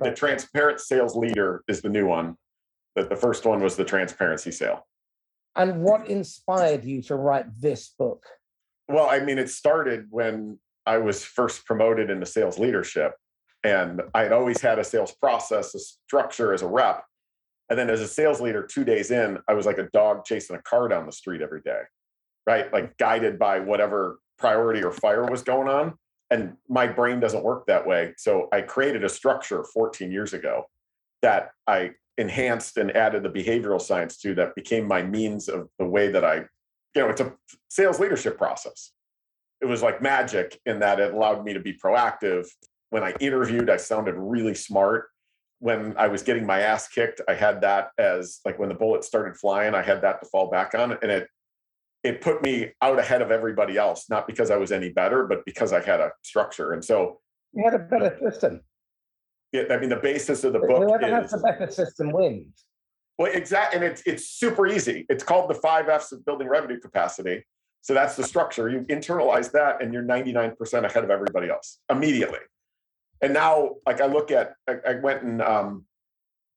The transparent sales leader is the new one. That the first one was the transparency sale. And what inspired you to write this book? Well, I mean, it started when I was first promoted into sales leadership. And I had always had a sales process, a structure as a rep. And then as a sales leader, two days in, I was like a dog chasing a car down the street every day, right? Like guided by whatever priority or fire was going on. And my brain doesn't work that way. So I created a structure 14 years ago that I enhanced and added the behavioral science to that became my means of the way that I, you know, it's a sales leadership process. It was like magic in that it allowed me to be proactive. When I interviewed, I sounded really smart when I was getting my ass kicked, I had that as like when the bullets started flying, I had that to fall back on. And it it put me out ahead of everybody else, not because I was any better, but because I had a structure. And so you had a better system. Yeah, I mean the basis of the book Whoever is has the better system wins. well, exactly, and it's it's super easy. It's called the five F's of building revenue capacity. So that's the structure. You internalize that, and you're 99% ahead of everybody else immediately and now like i look at i, I went and um,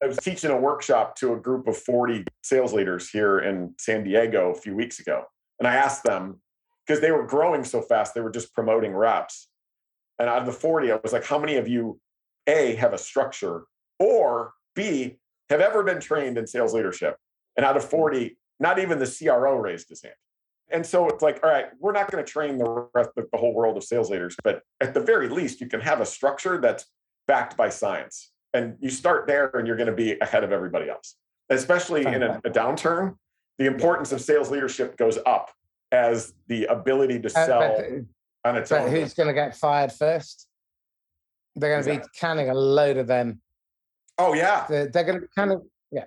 i was teaching a workshop to a group of 40 sales leaders here in san diego a few weeks ago and i asked them because they were growing so fast they were just promoting reps. And out of the 40 i was like how many of you a have a structure or b have ever been trained in sales leadership and out of 40 not even the cro raised his hand. And so it's like, all right, we're not going to train the rest of the whole world of sales leaders, but at the very least, you can have a structure that's backed by science. And you start there and you're going to be ahead of everybody else. Especially in a, a downturn, the importance of sales leadership goes up as the ability to uh, sell uh, on its but own. Who's going to get fired first? They're going to exactly. be canning a load of them. Oh, yeah. They're, they're going to kind of, yeah.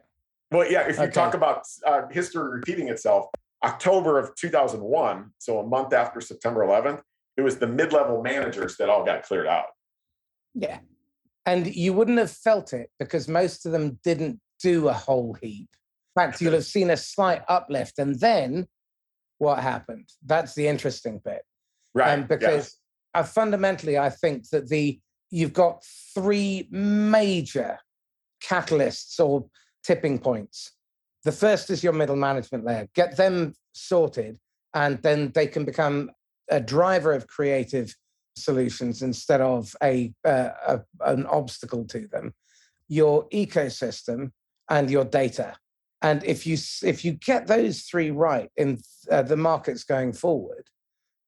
Well, yeah, if you okay. talk about uh, history repeating itself, October of 2001, so a month after September 11th, it was the mid level managers that all got cleared out. Yeah. And you wouldn't have felt it because most of them didn't do a whole heap. In fact, you'll have seen a slight uplift. And then what happened? That's the interesting bit. Right. Um, because yes. fundamentally, I think that the you've got three major catalysts or tipping points the first is your middle management layer. Get them sorted, and then they can become a driver of creative solutions instead of a, uh, a an obstacle to them. Your ecosystem and your data. And if you if you get those three right in uh, the markets going forward,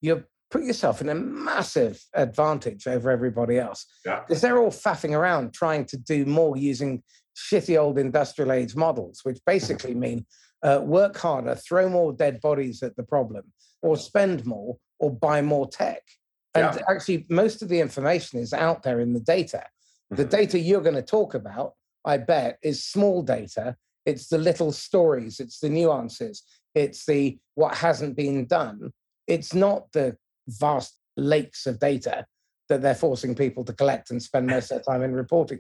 you put yourself in a massive advantage over everybody else. Yeah. Because they're all faffing around trying to do more using shitty old industrial age models, which basically mean uh, work harder, throw more dead bodies at the problem, or spend more, or buy more tech. And yeah. actually, most of the information is out there in the data. The mm-hmm. data you're going to talk about, I bet, is small data. It's the little stories, it's the nuances, it's the what hasn't been done. It's not the vast lakes of data that they're forcing people to collect and spend most of their time in reporting.